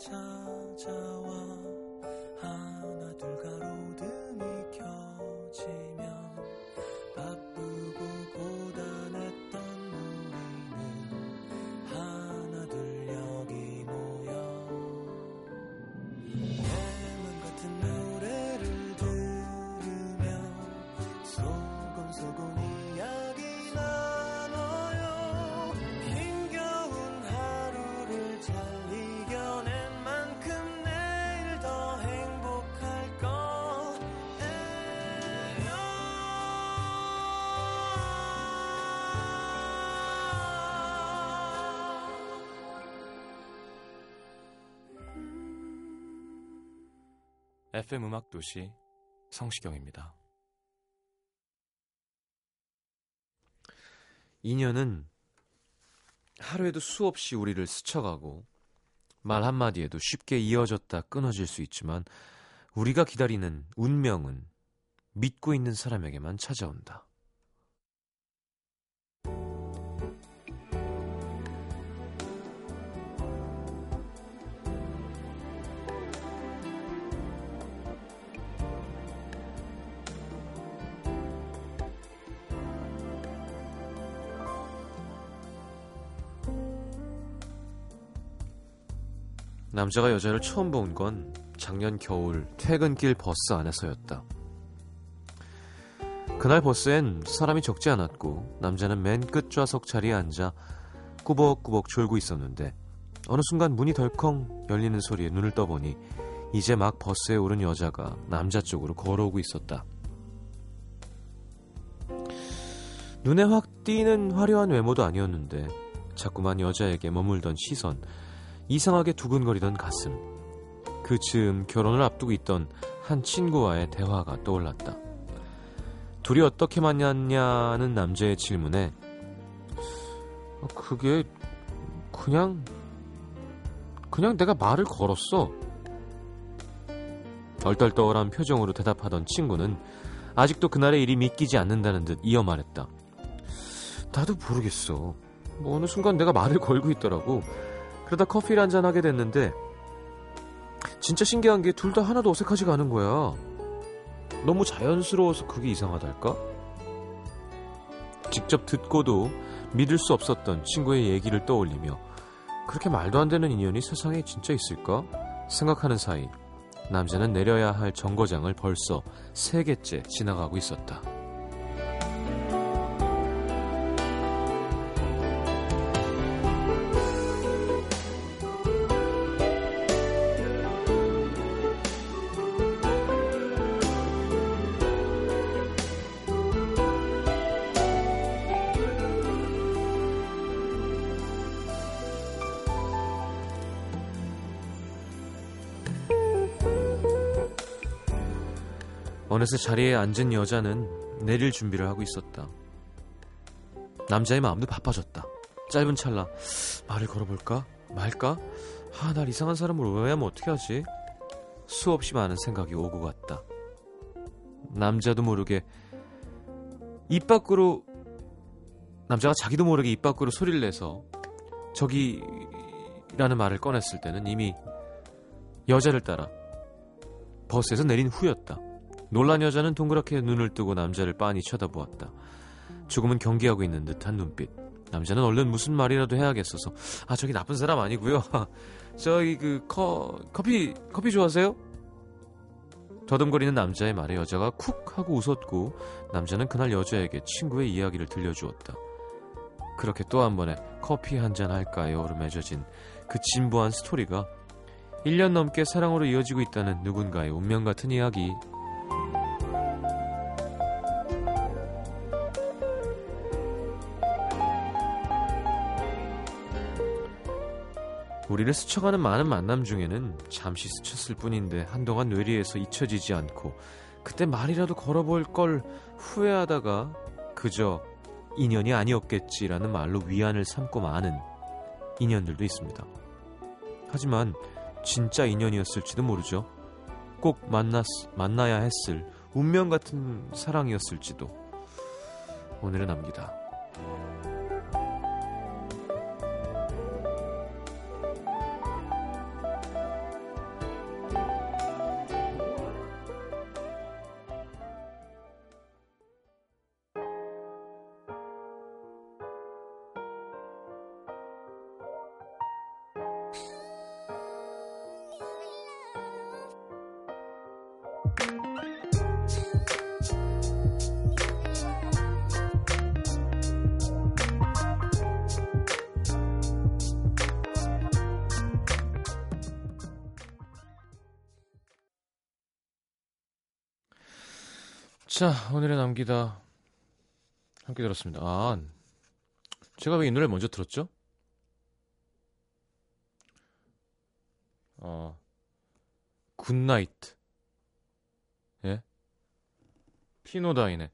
찾 FM 음악 도시 성시경입니다. 인연은 하루에도 수없이 우리를 스쳐가고 말 한마디에도 쉽게 이어졌다 끊어질 수 있지만 우리가 기다리는 운명은 믿고 있는 사람에게만 찾아온다. 남자가 여자를 처음 본 건 작년 겨울 퇴근길 버스 안에서였다. 그날 버스엔 사람이 적지 않았고 남자는 맨 끝 좌석 자리에 앉아 꾸벅꾸벅 졸고 있었는데 어느 순간 문이 덜컹 열리는 소리에 눈을 떠보니 이제 막 버스에 오른 여자가 남자 쪽으로 걸어오고 있었다. 눈에 확 띄는 화려한 외모도 아니었는데 자꾸만 여자에게 머물던 시선, 이상하게 두근거리던 가슴. 그 즈음 결혼을 앞두고 있던 한 친구와의 대화가 떠올랐다. 둘이 어떻게 만났냐는 남자의 질문에 어, 그게 그냥 그냥 내가 말을 걸었어. 얼떨떨한 표정으로 대답하던 친구는 아직도 그날의 일이 믿기지 않는다는 듯 이어 말했다. 나도 모르겠어. 뭐 어느 순간 내가 말을 걸고 있더라고. 그러다 커피를 한잔 하게 됐는데 진짜 신기한 게 둘 다 하나도 어색하지가 않은 거야. 너무 자연스러워서 그게 이상하달까? 직접 듣고도 믿을 수 없었던 친구의 얘기를 떠올리며 그렇게 말도 안 되는 인연이 세상에 진짜 있을까? 생각하는 사이 남자는 내려야 할 정거장을 벌써 세 개째 지나가고 있었다. 어느새 자리에 앉은 여자는 내릴 준비를 하고 있었다. 남자의 마음도 바빠졌다. 짧은 찰나 말을 걸어볼까? 말까? 아, 날 이상한 사람으로 오해하면 어떻게 하지? 수없이 많은 생각이 오고 갔다. 남자도 모르게 입 밖으로 남자가 자기도 모르게 입 밖으로 소리를 내서 저기라는 말을 꺼냈을 때는 이미 여자를 따라 버스에서 내린 후였다. 놀란 여자는 동그랗게 눈을 뜨고 남자를 빤히 쳐다보았다. 조금은 경계하고 있는 듯한 눈빛. 남자는 얼른 무슨 말이라도 해야겠어서 아 저기 나쁜 사람 아니고요. 저기 그 커, 커피 커피 좋아하세요? 더듬거리는 남자의 말에 여자가 쿡 하고 웃었고 남자는 그날 여자에게 친구의 이야기를 들려주었다. 그렇게 또 한 번에 커피 한 잔 할까요?로 맺어진 그 진부한 스토리가 1년 넘게 사랑으로 이어지고 있다는 누군가의 운명 같은 이야기. 우리를 스쳐가는 많은 만남 중에는 잠시 스쳤을 뿐인데 한동안 뇌리에서 잊혀지지 않고 그때 말이라도 걸어볼 걸 후회하다가 그저 인연이 아니었겠지라는 말로 위안을 삼고 마는 인연들도 있습니다. 하지만 진짜 인연이었을지도 모르죠. 꼭 만났, 만나야 했을 운명 같은 사랑이었을지도 오늘은 압니다. 자, 오늘을 남기다. 함께 들었습니다. 아, 제가 왜 이 노래 먼저 들었죠? 어, Good Night. 예? 피노다인이네.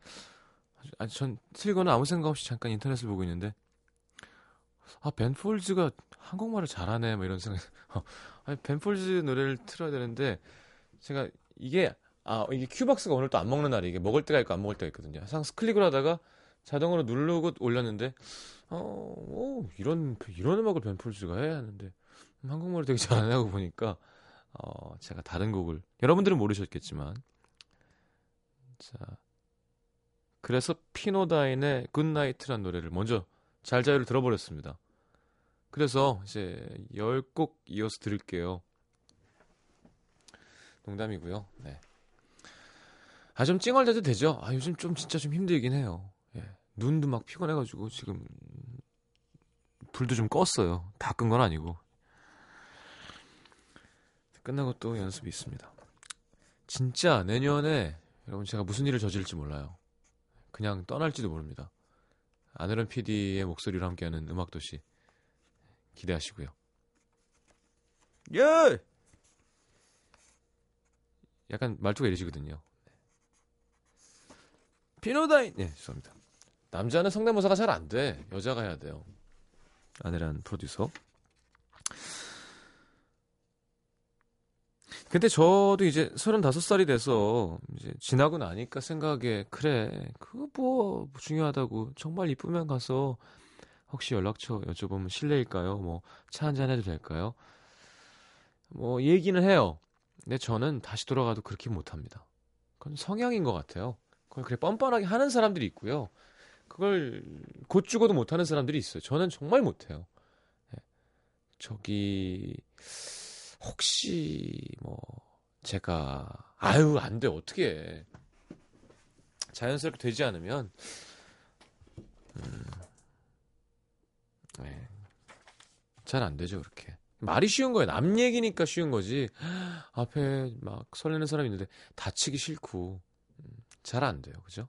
아니, 전 틀거나 아무 생각 없이 잠깐 인터넷을 보고 있는데, 아, Ben Folds가 한국말을 잘하네, 뭐 이런 생각. 어, 아니, Ben Folds 노래를 틀어야 되는데, 제가 이게, 아, 이게 큐박스가 오늘 또 안 먹는 날이 이게 먹을 때가 있고 안 먹을 때가 있거든요. 항상 클릭을 하다가 자동으로 누르고 올렸는데, 어, 오, 이런, 이런 음악을 Ben Folds가 해야 하는데, 음, 한국말을 되게 잘하냐고 보니까, 어, 제가 다른 곡을, 여러분들은 모르셨겠지만, 자, 그래서 피노다인의 Good Night이란 노래를 먼저 잘자유를 들어버렸습니다. 그래서 이제 10곡 이어서 들을게요. 농담이고요. 네. 아, 좀 찡얼대도 되죠? 아, 요즘 좀 진짜 좀 힘들긴 해요. 예. 눈도 막 피곤해가지고 지금 불도 좀 껐어요. 다 끈 건 아니고. 끝나고 또 연습이 있습니다. 진짜 내년에 여러분 제가 무슨 일을 저질지 몰라요. 그냥 떠날지도 모릅니다. 아내런 PD의 목소리로 함께하는 음악도시 기대하시고요. 예! 약간 말투가 이러시거든요. 피노다인! 네, 죄송합니다. 남자는 성대모사가 잘 안 돼. 여자가 해야 돼요. 아내란 프로듀서. 근데 저도 이제 35살이 돼서 이제 지나고 나니까 생각에 그래 그거 뭐 중요하다고 정말 이쁘면 가서 혹시 연락처 여쭤보면 실례일까요? 뭐 차 한잔 해도 될까요? 뭐 얘기는 해요. 근데 저는 다시 돌아가도 그렇게 못합니다. 그건 성향인 것 같아요. 그걸 그래 뻔뻔하게 하는 사람들이 있고요. 그걸 곧 죽어도 못하는 사람들이 있어요. 저는 정말 못해요. 네. 저기 혹시 뭐 제가 아유 안 돼 어떻게 해. 자연스럽게 되지 않으면 음, 네. 잘안 되죠 그렇게 말이 쉬운 거예요 남 얘기니까 쉬운 거지 앞에 막 설레는 사람이 있는데 다치기 싫고 음, 잘 안 돼요 그죠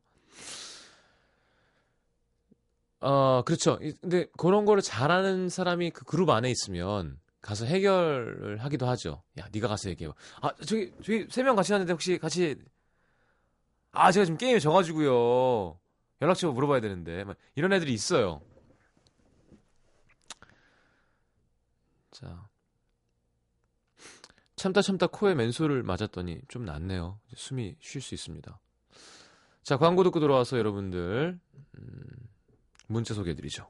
어 그렇죠 근데 그런 거를 잘하는 사람이 그 그룹 안에 있으면 가서 해결을 하기도 하죠. 야, 네가 가서 얘기해. 아, 저기 저기 세 명 같이 하는데 혹시 같이 아, 제가 지금 게임에 져 가지고요. 연락처 물어봐야 되는데 이런 애들이 있어요. 자, 참다 참다 코에 맨솔을 맞았더니 좀 낫네요. 숨이 쉴 수 있습니다. 자, 광고 듣고 들어와서 여러분들 음, 문자 소개해드리죠.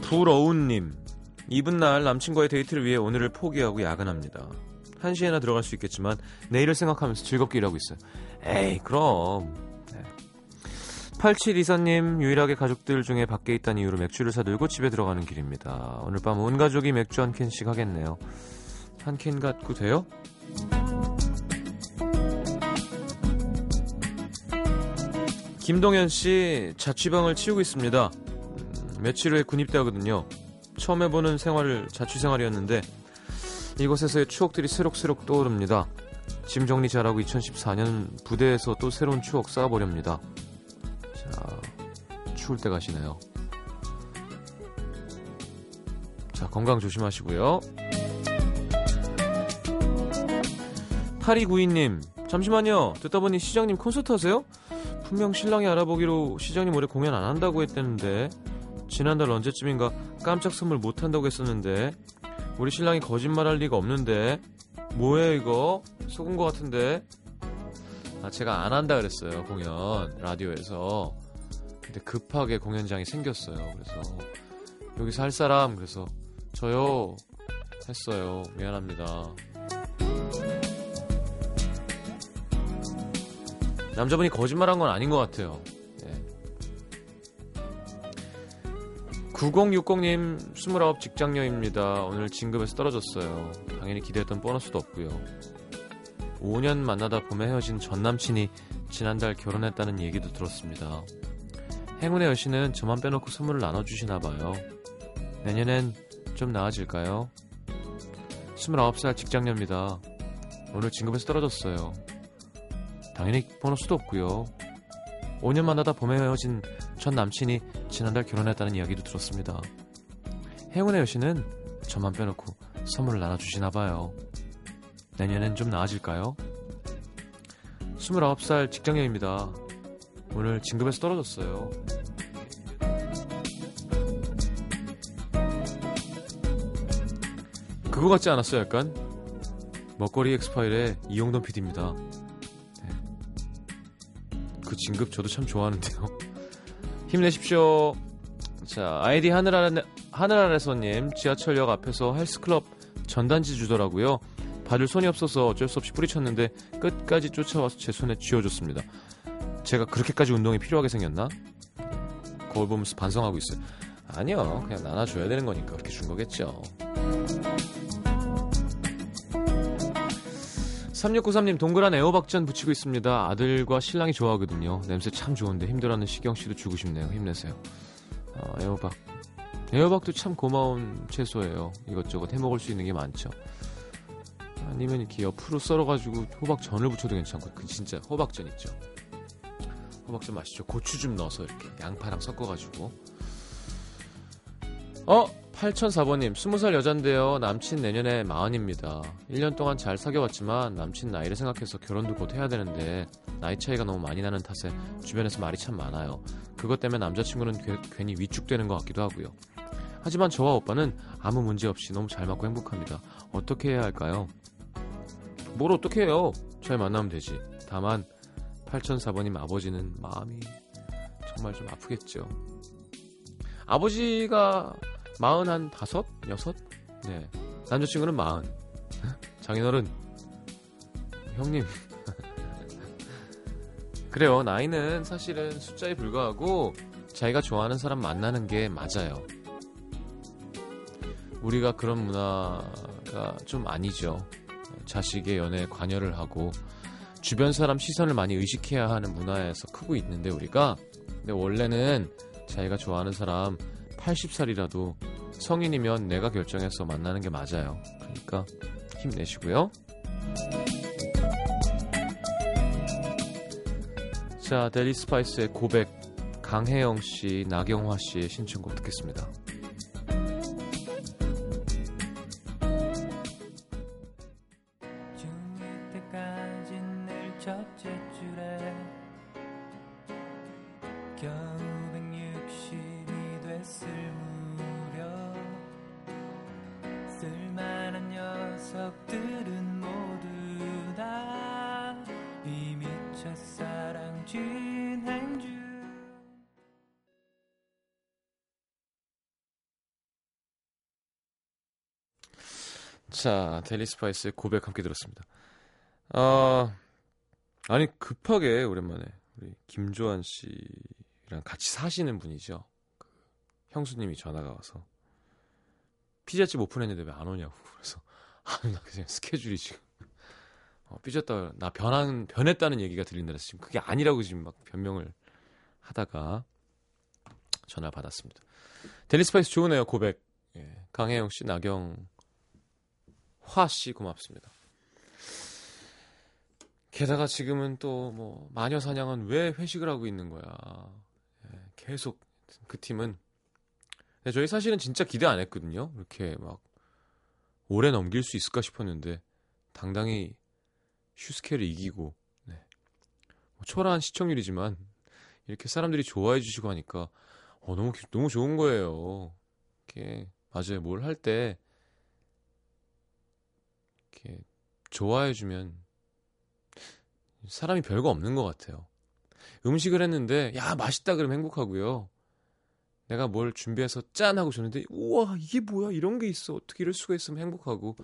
불어운님 이분 날 남친과의 데이트를 위해 오늘을 포기하고 야근합니다 1시에나 들어갈 수 있겠지만 내일을 생각하면서 즐겁게 일하고 있어요 에이 그럼 네. 8724님 유일하게 가족들 중에 밖에 있다는 이유로 맥주를 사들고 집에 들어가는 길입니다 오늘 밤 온 가족이 맥주 한 캔씩 하겠네요 한 캔 갖고 돼요? 김동현 씨 자취방을 치우고 있습니다. 음, 며칠 후에 군입대하거든요. 처음 해보는 생활을 자취 생활이었는데 이곳에서의 추억들이 새록새록 떠오릅니다. 짐 정리 잘하고 2014년 부대에서 또 새로운 추억 쌓아보렵니다. 자, 추울 때 가시네요. 자, 건강 조심하시고요. 8292님, 잠시만요. 듣다 보니 시장님 콘서트 하세요? 분명 신랑이 알아보기로 시장님 올해 공연 안 한다고 했다는데 지난달 언제쯤인가 깜짝 선물 못 한다고 했었는데 우리 신랑이 거짓말할 리가 없는데 뭐예요 이거 속은 것 같은데 아 제가 안 한다 그랬어요 공연 라디오에서 근데 급하게 공연장이 생겼어요 그래서 여기서 할 사람 그래서 저요 했어요 미안합니다 남자분이 거짓말한 건 아닌 것 같아요. 네. 9060님 29 직장녀입니다. 오늘 진급에서 떨어졌어요. 당연히 기대했던 보너스도 없고요. 5년 만나다 보면 헤어진 전 남친이 지난달 결혼했다는 얘기도 들었습니다. 행운의 여신은 저만 빼놓고 선물을 나눠주시나 봐요. 내년엔 좀 나아질까요? 29살 직장녀입니다. 오늘 진급에서 떨어졌어요. 당연히 보너스도 없고요. 5년 만나다 봄에 헤어진 전 남친이 지난달 결혼했다는 이야기도 들었습니다. 행운의 여신은 저만 빼놓고 선물을 나눠주시나 봐요. 내년엔 좀 나아질까요? 29살 직장녀입니다. 오늘 진급에서 떨어졌어요. 그거 같지 않았어요, 약간? 먹거리 엑스파일의 이용돈 PD입니다. 네. 그 진급 저도 참 좋아하는데요. 힘내십시오. 자, 아이디 하늘 아래, 하늘 아래서님, 지하철역 앞에서 헬스클럽 전단지 주더라고요. 받을 손이 없어서 어쩔 수 없이 뿌리쳤는데 끝까지 쫓아와서 제 손에 쥐어줬습니다. 제가 그렇게까지 운동이 필요하게 생겼나? 거울 보면서 반성하고 있어요. 아니요, 그냥 나눠줘야 되는 거니까 그렇게 준 거겠죠. 3693님 동그란 애호박전 붙이고 있습니다. 아들과 신랑이 좋아하거든요. 냄새 참 좋은데 힘들어하는 시경 씨도 주고 싶네요. 힘내세요. 어, 애호박. 애호박도 참 고마운 채소예요. 이것저것 해 먹을 수 있는 게 많죠. 아니면 이렇게 옆으로 썰어가지고 호박전을 붙여도 괜찮고 그 진짜 호박전 있죠. 호박전 맛있죠. 고추 좀 넣어서 이렇게 양파랑 섞어가지고 어? 8004번님 20살 여잔데요. 남친 내년에 마흔입니다. 1년 동안 잘 사귀어왔지만 남친 나이를 생각해서 결혼도 곧 해야 되는데 나이 차이가 너무 많이 나는 탓에 주변에서 말이 참 많아요. 그것 때문에 남자친구는 괴, 괜히 위축되는 것 같기도 하고요. 하지만 저와 오빠는 아무 문제 없이 너무 잘 맞고 행복합니다. 어떻게 해야 할까요? 뭘 어떻게 해요? 잘 만나면 되지. 다만 8004번님 아버지는 마음이 정말 좀 아프겠죠. 아버지가 마흔 한 다섯? 여섯? 네. 남자친구는 마흔. 장인어른. 형님. 그래요. 나이는 사실은 숫자에 불과하고 자기가 좋아하는 사람 만나는 게 맞아요. 우리가 그런 문화가 좀 아니죠. 자식의 연애에 관여를 하고 주변 사람 시선을 많이 의식해야 하는 문화에서 크고 있는데 우리가 근데 원래는 자기가 좋아하는 사람 80살이라도 성인이면 내가 결정해서 만나는 게 맞아요. 그러니까 힘내시고요. 자, 델리 스파이스의 고백 강혜영 씨, 나경화 씨의 신청곡 듣겠습니다. 첫째 줄에 겨우 160이 됐을 무렵 쓸만한 녀석들은 모두 다 이미 첫사랑 진행 중 자, 델리 스파이스의 고백 함께 들었습니다. 아, 아니 급하게 오랜만에 우리 김조한 씨랑 같이 사시는 분이죠. 그 형수님이 전화가 와서 피자집 오픈했는데 왜 안 오냐고 그래서 아니 나 그냥 스케줄이 지금 어, 삐졌다 나 변한 변했다는 얘기가 들린다 그래서 지금 그게 아니라고 지금 막 변명을 하다가 전화 받았습니다. 델리 스파이스 좋으네요 고백. 예, 강혜영 씨, 나경 화 씨 고맙습니다. 게다가 지금은 또 뭐 마녀 사냥은 왜 회식을 하고 있는 거야. 예, 계속 그 팀은 네, 저희 사실은 진짜 기대 안 했거든요. 이렇게 막 오래 넘길 수 있을까 싶었는데 당당히 슈스케를 이기고 네. 뭐 초라한 시청률이지만 이렇게 사람들이 좋아해 주시고 하니까 어, 너무 기- 너무 좋은 거예요. 이렇게 맞아요. 뭘 할 때 이렇게 좋아해 주면 사람이 별거 없는 것 같아요. 음식을 했는데 야 맛있다 그러면 행복하고요. 내가 뭘 준비해서 짠 하고 줬는데 우와 이게 뭐야? 이런 게 있어. 어떻게 이럴 수가 있으면 행복하고.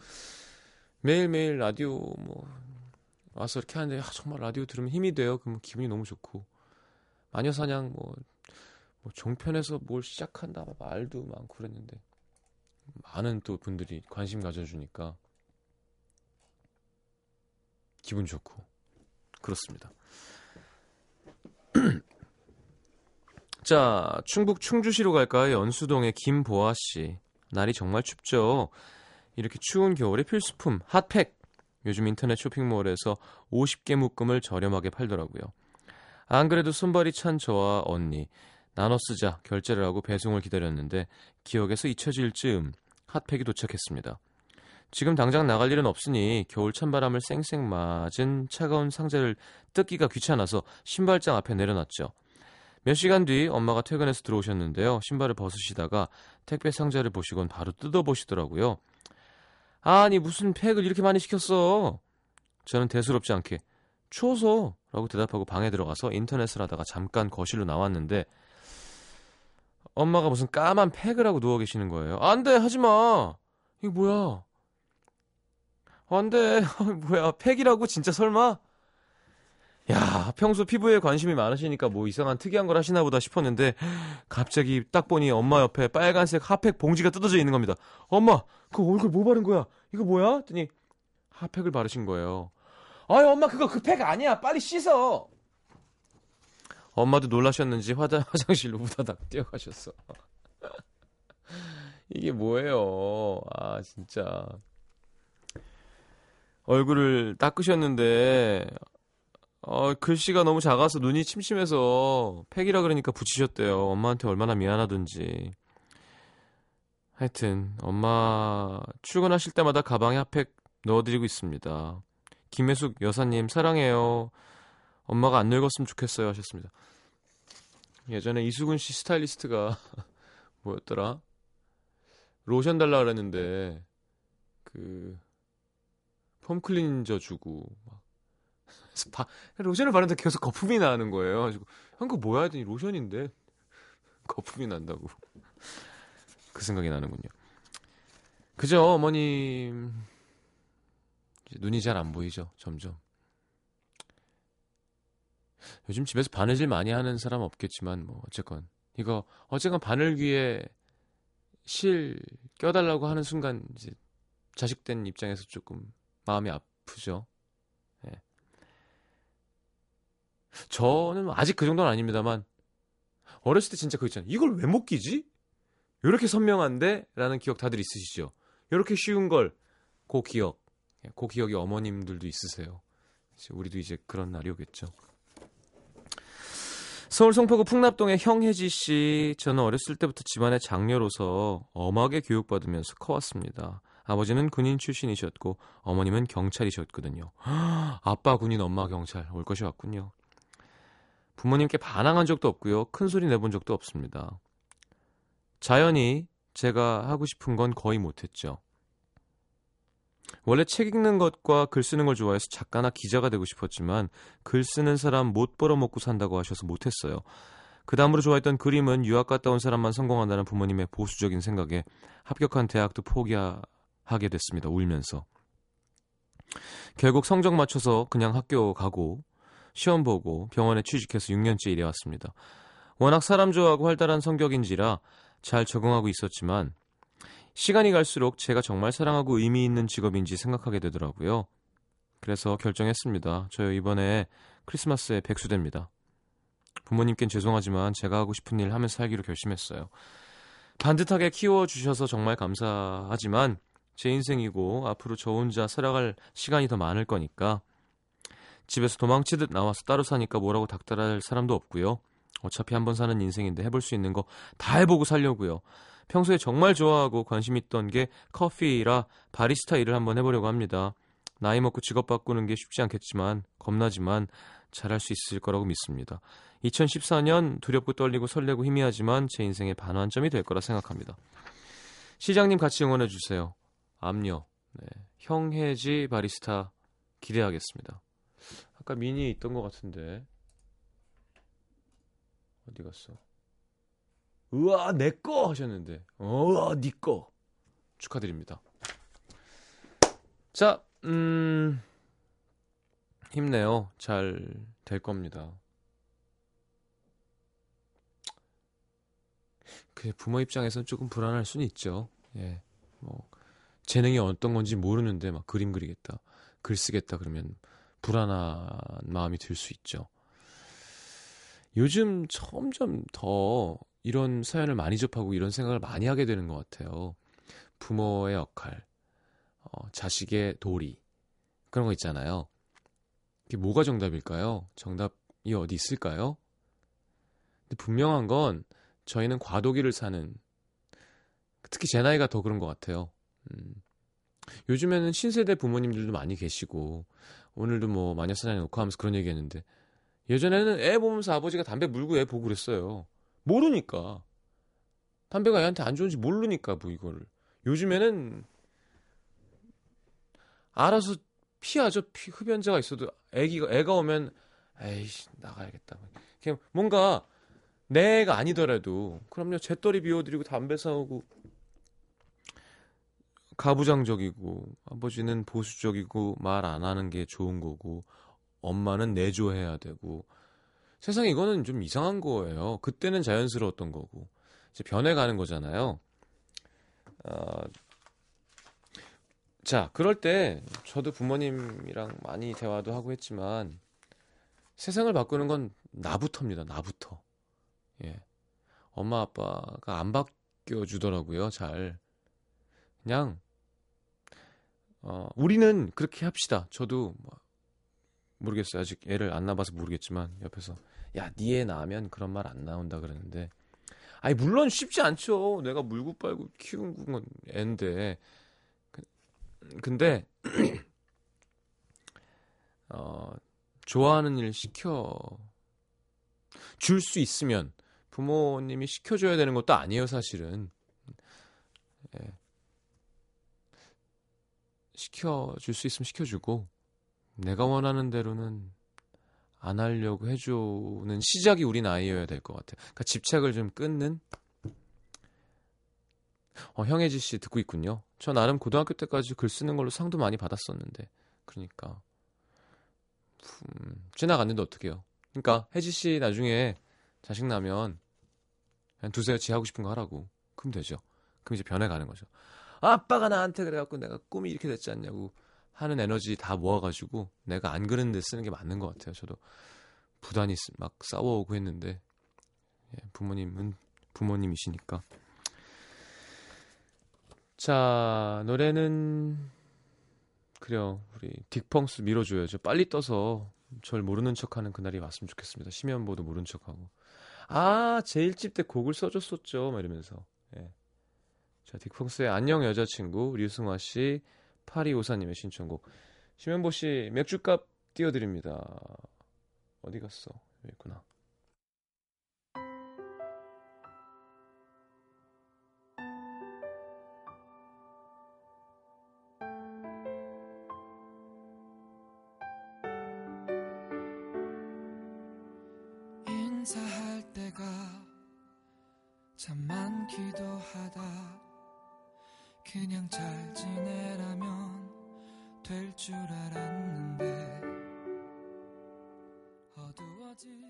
매일매일 라디오 뭐 와서 이렇게 하는데 아, 정말 라디오 들으면 힘이 돼요. 그러면 기분이 너무 좋고. 마녀사냥 뭐, 뭐 종편에서 뭘 시작한다. 막 말도 많고 그랬는데. 많은 또 분들이 관심 가져주니까 기분 좋고 그렇습니다. 자, 충북 충주시로 갈까요? 연수동의 김보아 씨. 날이 정말 춥죠. 이렇게 추운 겨울에 필수품 핫팩. 요즘 인터넷 쇼핑몰에서 50개 묶음을 저렴하게 팔더라고요. 안 그래도 손발이 찬 저와 언니 나눠 쓰자 결제를 하고 배송을 기다렸는데 기억에서 잊혀질 즈음 핫팩이 도착했습니다. 지금 당장 나갈 일은 없으니 겨울 찬바람을 쌩쌩 맞은 차가운 상자를 뜯기가 귀찮아서 신발장 앞에 내려놨죠. 몇 시간 뒤 엄마가 퇴근해서 들어오셨는데요. 신발을 벗으시다가 택배 상자를 보시곤 바로 뜯어보시더라고요. 아니 무슨 팩을 이렇게 많이 시켰어? 저는 대수롭지 않게 추워서 라고 대답하고 방에 들어가서 인터넷을 하다가 잠깐 거실로 나왔는데 엄마가 무슨 까만 팩을 하고 누워 계시는 거예요. 안 돼, 하지 마. 이게 뭐야? 안 돼. 뭐야, 팩이라고 진짜 설마? 야, 평소 피부에 관심이 많으시니까 뭐 이상한 특이한 걸 하시나 보다 싶었는데 갑자기 딱 보니 엄마 옆에 빨간색 핫팩 봉지가 뜯어져 있는 겁니다. 엄마, 그 얼굴 뭐 바른 거야? 이거 뭐야? 했더니 핫팩을 바르신 거예요. 아이 엄마 그거 그 팩 아니야. 빨리 씻어. 엄마도 놀라셨는지 화장, 화장실로 우다닥 뛰어가셨어. 이게 뭐예요? 아, 진짜. 얼굴을 닦으셨는데, 어, 글씨가 너무 작아서 눈이 침침해서 팩이라 그러니까 붙이셨대요. 엄마한테 얼마나 미안하던지. 하여튼, 엄마 출근하실 때마다 가방에 핫팩 넣어드리고 있습니다. 김혜숙 여사님, 사랑해요. 엄마가 안 늙었으면 좋겠어요. 하셨습니다. 예전에 이수근 씨 스타일리스트가 뭐였더라? 로션 달라 그랬는데 그 폼클린저 주고 막. 바, 로션을 바르는데 계속 거품이 나는 거예요. 가지고 형 그거 뭐야? 했더니 로션인데. 거품이 난다고. 그 생각이 나는군요. 그죠 어머님? 눈이 잘 안 보이죠 점점. 요즘 집에서 바느질 많이 하는 사람 없겠지만 뭐 어쨌건. 이거 어쨌건 바늘귀에 실 껴달라고 하는 순간 이제 자식된 입장에서 조금 마음이 아프죠. 예. 저는 아직 그 정도는 아닙니다만 어렸을 때 진짜 그거 있잖아요. 이걸 왜 못 끼지? 이렇게 선명한데? 라는 기억 다들 있으시죠? 이렇게 쉬운 걸, 그 기억. 예, 그 기억이 어머님들도 있으세요. 우리도 이제 그런 날이 오겠죠. 서울 송파구 풍납동의 형혜지 씨. 저는 어렸을 때부터 집안의 장녀로서 엄하게 교육받으면서 커왔습니다. 아버지는 군인 출신이셨고 어머님은 경찰이셨거든요. 아빠 군인, 엄마 경찰 올 것이 왔군요. 부모님께 반항한 적도 없고요. 큰 소리 내본 적도 없습니다. 자연히 제가 하고 싶은 건 거의 못했죠. 원래 책 읽는 것과 글 쓰는 걸 좋아해서 작가나 기자가 되고 싶었지만 글 쓰는 사람 못 벌어먹고 산다고 하셔서 못했어요. 그 다음으로 좋아했던 그림은 유학 갔다 온 사람만 성공한다는 부모님의 보수적인 생각에 합격한 대학도 포기하 게 됐습니다. 울면서. 결국 성적 맞춰서 그냥 학교 가고 시험 보고 병원에 취직해서 6년째 일해왔습니다. 워낙 사람 좋아하고 활달한 성격인지라 잘 적응하고 있었지만 시간이 갈수록 제가 정말 사랑하고 의미 있는 직업인지 생각하게 되더라고요. 그래서 결정했습니다. 저 이번에 크리스마스에 백수됩니다. 부모님께는 죄송하지만 제가 하고 싶은 일 하면서 살기로 결심했어요. 반듯하게 키워주셔서 정말 감사하지만 제 인생이고 앞으로 저 혼자 살아갈 시간이 더 많을 거니까 집에서 도망치듯 나와서 따로 사니까 뭐라고 닥달할 사람도 없고요. 어차피 한 번 사는 인생인데 해볼 수 있는 거 다 해보고 살려고요. 평소에 정말 좋아하고 관심 있던 게 커피라 바리스타 일을 한번 해보려고 합니다. 나이 먹고 직업 바꾸는 게 쉽지 않겠지만 겁나지만 잘할 수 있을 거라고 믿습니다. 2014년 두렵고 떨리고 설레고 희미하지만 제 인생의 반환점이 될 거라 생각합니다. 시장님 같이 응원해 주세요. 암요. 네. 형해지 바리스타 기대하겠습니다. 아까 미니 있던 것 같은데 어디 갔어? 우와 내꺼 하셨는데 우와 니꺼 축하드립니다. 자, 음 힘내요. 잘 될 겁니다. 그 부모 입장에서는 조금 불안할 수는 있죠. 예. 뭐 재능이 어떤 건지 모르는데 막 그림 그리겠다, 글 쓰겠다 그러면 불안한 마음이 들 수 있죠. 요즘 점점 더 이런 사연을 많이 접하고 이런 생각을 많이 하게 되는 것 같아요. 부모의 역할, 어, 자식의 도리 그런 거 있잖아요. 이게 뭐가 정답일까요? 정답이 어디 있을까요? 근데 분명한 건 저희는 과도기를 사는 특히 제 나이가 더 그런 것 같아요. 음. 요즘에는 신세대 부모님들도 많이 계시고 오늘도 뭐 마녀 사냥이 놓고 하면서 그런 얘기했는데 예전에는 애 보면서 아버지가 담배 물고 애 보고 그랬어요. 모르니까 담배가 애한테 안 좋은지 모르니까 뭐 이거를 요즘에는 알아서 피하죠. 피, 흡연자가 있어도 애기가 애가 오면 에이씨 나가야겠다. 그냥 뭔가 내 애가 아니더라도 그럼요 재떨이 비워드리고 담배 사오고 가부장적이고 아버지는 보수적이고 말 안 하는 게 좋은 거고 엄마는 내조해야 되고 세상에 이거는 좀 이상한 거예요. 그때는 자연스러웠던 거고 이제 변해가는 거잖아요. 어, 자 그럴 때 저도 부모님이랑 많이 대화도 하고 했지만 세상을 바꾸는 건 나부터입니다. 나부터. 예. 엄마 아빠가 안 바뀌어 주더라고요. 잘. 그냥 어, 우리는 그렇게 합시다. 저도 뭐 모르겠어요. 아직 애를 안 낳아봐서 모르겠지만 옆에서 야, 니애 낳으면 그런 말 안 나온다 그러는데 아니 물론 쉽지 않죠. 내가 물고 빨고 키운 건 애인데 그, 근데 어, 좋아하는 일 시켜 줄 수 있으면 부모님이 시켜줘야 되는 것도 아니에요, 사실은. 예. 시켜줄 수 있으면 시켜주고, 내가 원하는 대로는 안 하려고 해주는 시작이 우리 나이여야 될 것 같아요. 그러니까 집착을 좀 끊는? 어, 형혜지 씨 듣고 있군요. 저 나름 고등학교 때까지 글 쓰는 걸로 상도 많이 받았었는데. 그러니까. 음, 지나갔는데 어떡해요. 그러니까 혜지 씨 나중에 자식 나면 그냥 두세요. 지 하고 싶은 거 하라고. 그럼 되죠. 그럼 이제 변해가는 거죠. 아빠가 나한테 그래갖고 내가 꿈이 이렇게 됐지 않냐고 하는 에너지 다 모아가지고 내가 안 그랬는데 쓰는 게 맞는 것 같아요. 저도 부단히 막 싸워오고 했는데 예, 부모님은 부모님이시니까. 자 노래는 그래요. 우리 딕펑스 밀어줘야죠. 빨리 떠서 절 모르는 척하는 그날이 왔으면 좋겠습니다. 심연보도 모른 척하고. 아, 제 1집 때 곡을 써줬었죠. 막 이러면서. 예. 자, 딕펑스의 안녕 여자친구, 류승화 씨, 파리 오사님의 신청곡. 심현보 씨, 맥주값 띄워드립니다. 어디 갔어? 여기 있구나. 인사할 때가 참 많기도 하다 그냥 잘 지내라면 될 줄 알았는데 어두워진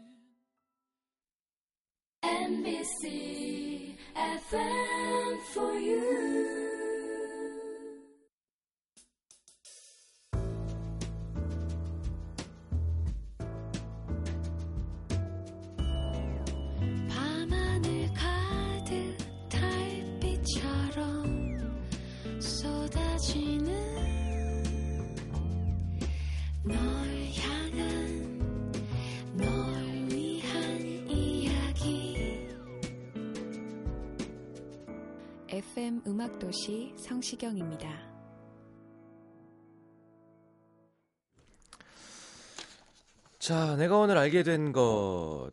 NBC FM for you. 음악도시 성시경입니다. 자, 내가 오늘 알게 된 것.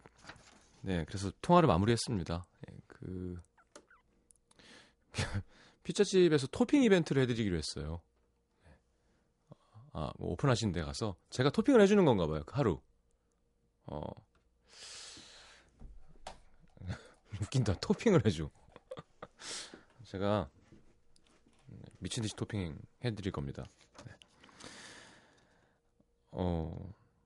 네, 그래서 통화를 마무리했습니다. 예, 그 피자집에서 토핑 이벤트를 해드리기로 했어요. 아, 뭐 오픈하신 데 가서 제가 토핑을 해주는 건가 봐요. 그 하루. 어. 웃긴다. 토핑을 해줘. 제가 미친 듯이 토핑 해드릴 겁니다. 네. 어.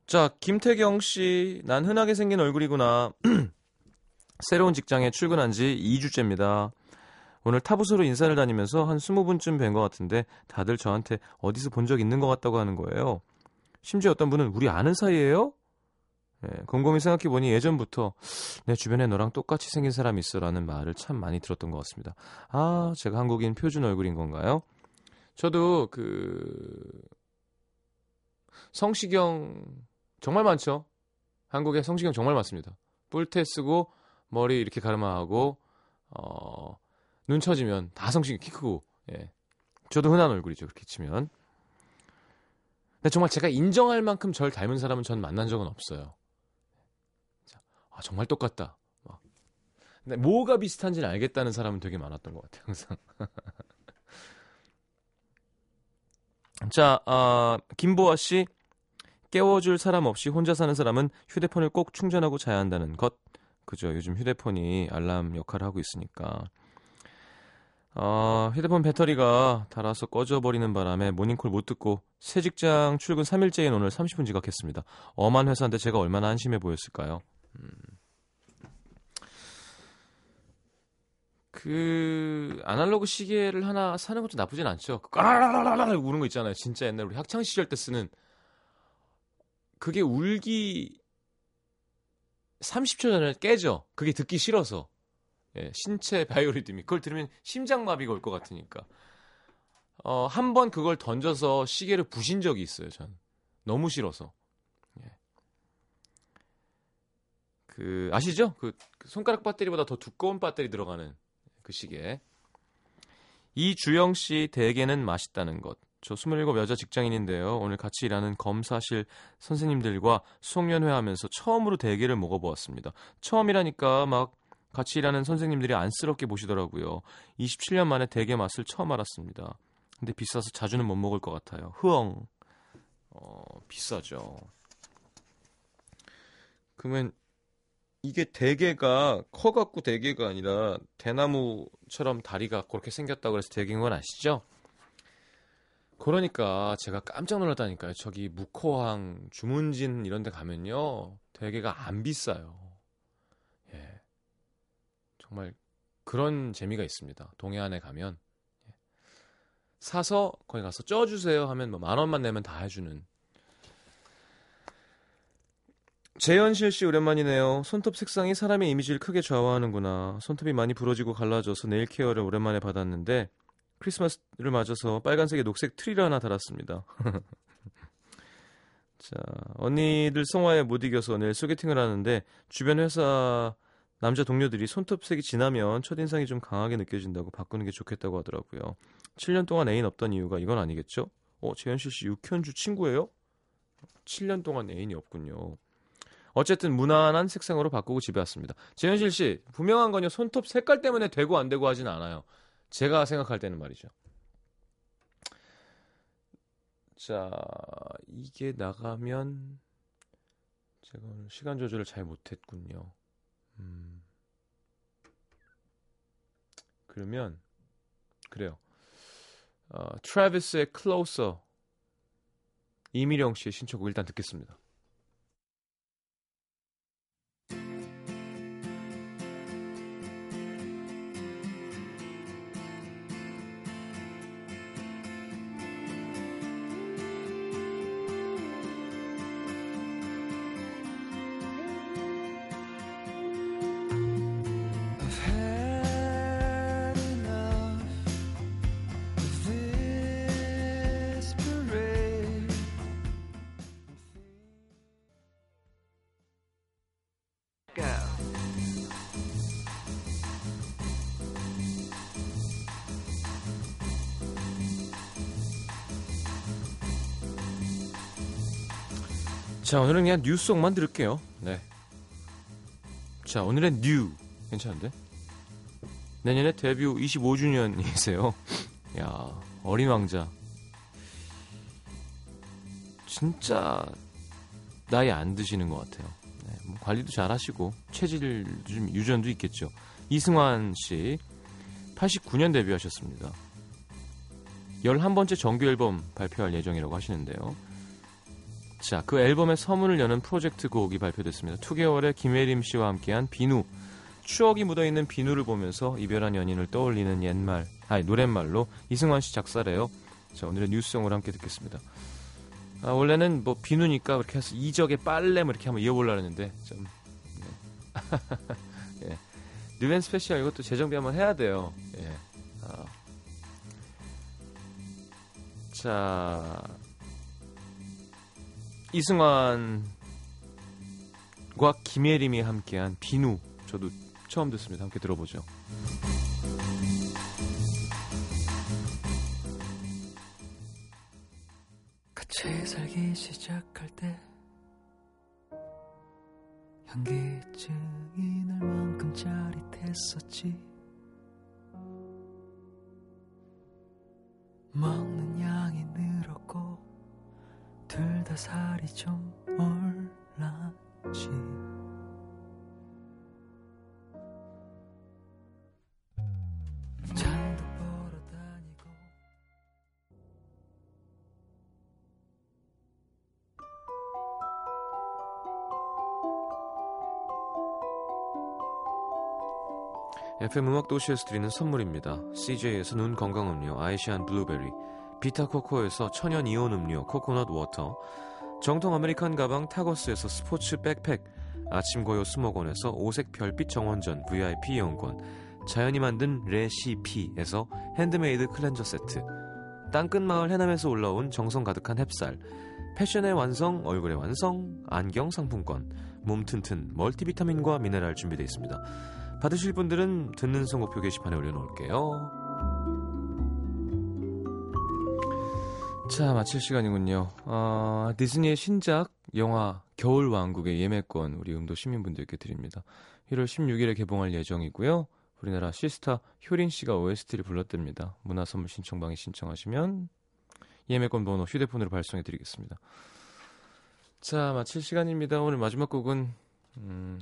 자, 김태경 씨, 난 흔하게 생긴 얼굴이구나. 새로운 직장에 출근한 지 2주째입니다. 오늘 타부서로 인사를 다니면서 한 20분쯤 뵌 것 같은데 다들 저한테 어디서 본 적 있는 것 같다고 하는 거예요. 심지어 어떤 분은 우리 아는 사이예요? 예, 곰곰이 생각해보니 예전부터 내 주변에 너랑 똑같이 생긴 사람이 있어라는 말을 참 많이 들었던 것 같습니다. 아, 제가 한국인 표준 얼굴인 건가요? 저도 그 성시경 정말 많죠. 한국에 성시경 정말 많습니다. 뿔테 쓰고 머리 이렇게 가르마하고 어, 눈 처지면 다 성시경 키 크고 예. 저도 흔한 얼굴이죠. 그렇게 치면. 근데 정말 제가 인정할 만큼 절 닮은 사람은 전 만난 적은 없어요. 아, 정말 똑같다. 막. 근데 뭐가 비슷한지는 알겠다는 사람은 되게 많았던 것 같아요. 항상. 자, 아, 김보아 씨. 깨워줄 사람 없이 혼자 사는 사람은 휴대폰을 꼭 충전하고 자야 한다는 것. 그죠. 요즘 휴대폰이 알람 역할을 하고 있으니까. 어, 휴대폰 배터리가 닳아서 꺼져버리는 바람에 모닝콜 못 듣고 새 직장 출근 3일째인 오늘 30분 지각했습니다. 엄한 회사인데 제가 얼마나 한심해 보였을까요? 음. 그 아날로그 시계를 하나 사는 것도 나쁘진 않죠. 그 까라라라라 우는 거 있잖아요. 진짜 옛날 우리 학창 시절 때 쓰는 그게 울기 30초 전에 깨져. 그게 듣기 싫어서. 예, 신체 바이오리듬이 그걸 들으면 심장마비가 올 것 같으니까. 어, 한 번 그걸 던져서 시계를 부신 적이 있어요, 전. 너무 싫어서. 예. 그 아시죠? 그 손가락 배터리보다 더 두꺼운 배터리 들어가는 그 시계. 이주영 씨 대게는 맛있다는 것. 저 27 여자 직장인인데요. 오늘 같이 일하는 검사실 선생님들과 수학연회 하면서 처음으로 대게를 먹어보았습니다. 처음이라니까 막 같이 일하는 선생님들이 안쓰럽게 보시더라고요. 27년 만에 대게 맛을 처음 알았습니다. 근데 비싸서 자주는 못 먹을 것 같아요. 흐엉. 어, 비싸죠. 그러면 이게 대게가 커갖고 대게가 아니라 대나무처럼 다리가 그렇게 생겼다고 그래서 대게인 건 아시죠? 그러니까 제가 깜짝 놀랐다니까요. 저기 묵호항, 주문진 이런 데 가면요. 대게가 안 비싸요. 예. 정말 그런 재미가 있습니다. 동해안에 가면 예. 사서 거기 가서 쪄주세요 하면 뭐 만 원만 내면 다 해주는 재현 씨 오랜만이네요. 손톱 색상이 사람의 이미지를 크게 좌우하는구나. 손톱이 많이 부러지고 갈라져서 네일 케어를 오랜만에 받았는데 크리스마스를 맞아서 빨간색에 녹색 트리를 하나 달았습니다. 자, 언니들 성화에 못 이겨서 내일 소개팅을 하는데 주변 회사 남자 동료들이 손톱색이 진하면 첫인상이 좀 강하게 느껴진다고 바꾸는 게 좋겠다고 하더라고요. 7년 동안 애인 없던 이유가 이건 아니겠죠? 어, 재현실 씨 육현주 친구예요? 7년 동안 애인이 없군요. 어쨌든 무난한 색상으로 바꾸고 집에 왔습니다. 재현실 씨, 분명한 건요. 손톱 색깔 때문에 되고 안 되고 하진 않아요. 제가 생각할 때는 말이죠. 자, 이게 나가면 제가 오늘 시간 조절을 잘 못했군요. 음. 그러면 그래요. 어, 트래비스의 Closer 이미령 씨의 신청곡 일단 듣겠습니다. 자, 오늘은 그냥 new song만 들을게요. 네. 자, 오늘은 new. 괜찮은데? 내년에 데뷔 25주년이세요. 야, 어린 왕자. 진짜 나이 안 드시는 것 같아요. 네, 뭐 관리도 잘 하시고 체질 좀 유전도 있겠죠. 이승환 씨 89년 데뷔하셨습니다. 11번째 정규 앨범 발표할 예정이라고 하시는데요. 자, 그 앨범의 서문을 여는 프로젝트 곡이 발표됐습니다. 투개월의 김예림 씨와 함께한 비누. 추억이 묻어있는 비누를 보면서 이별한 연인을 떠올리는 옛말, 아니 노랫말로 이승환 씨 작사래요. 자, 오늘의 new song을 함께 듣겠습니다. 아, 원래는 뭐 비누니까 그렇게 해서 이적의 빨래 뭐 이렇게 한번 이어보려고 했는데 좀 네. 예. new and special 이것도 재정비 한번 해야 돼요. 예. 아. 자 이승환과 김예림이 함께한 비누 저도 처음 듣습니다. 함께 들어보죠. 같이 살기 시작할 때 현기증이 날 만큼 짜릿했었지 먹 둘다 살이 좀 올랐지. FM 음악 도시에서 드리는 선물입니다. CJ에서 눈 건강 음료 아이시안 블루베리, 비타 코코에서 천연 이온 음료 코코넛 워터, 정통 아메리칸 가방 타거스에서 스포츠 백팩, 아침 고요 수목원에서 오색 별빛 정원전 VIP 이용권, 자연이 만든 레시피에서 핸드메이드 클렌저 세트, 땅끝 마을 해남에서 올라온 정성 가득한 햅쌀, 패션의 완성, 얼굴의 완성, 안경 상품권, 몸 튼튼 멀티비타민과 미네랄 준비되어 있습니다. 받으실 분들은 듣는 선곡표 게시판에 올려놓을게요. 자, 마칠 시간이군요. 어, 디즈니의 신작 영화 겨울왕국의 예매권 우리 음도 시민분들께 드립니다. 1월 16일에 개봉할 예정이고요. 우리나라 시스타 효린 씨가 OST를 불렀답니다. 문화 선물 신청방에 신청하시면 예매권 번호 휴대폰으로 발송해 드리겠습니다. 자, 마칠 시간입니다. 오늘 마지막 곡은 음,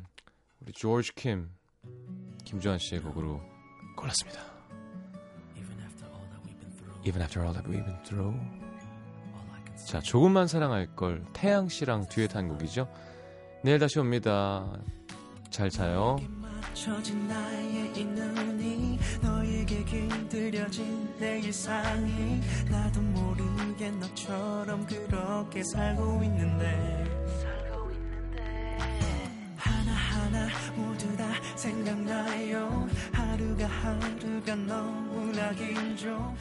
우리 조지 킴 김주한 씨의 곡으로 골랐습니다. Even after all that we've been through. 자, 조금만 사랑할 걸 태양 씨랑 듀엣 한 곡이죠. 내일 다시 옵니다. 잘 자요. 맞춰진 나의 이 눈이 너에게 길들여진 내 일상이 나도 모르게 너처럼 그렇게 살고 있는데 하나하나 모두 다 생각나요 하루가 하루가 너무나 길죠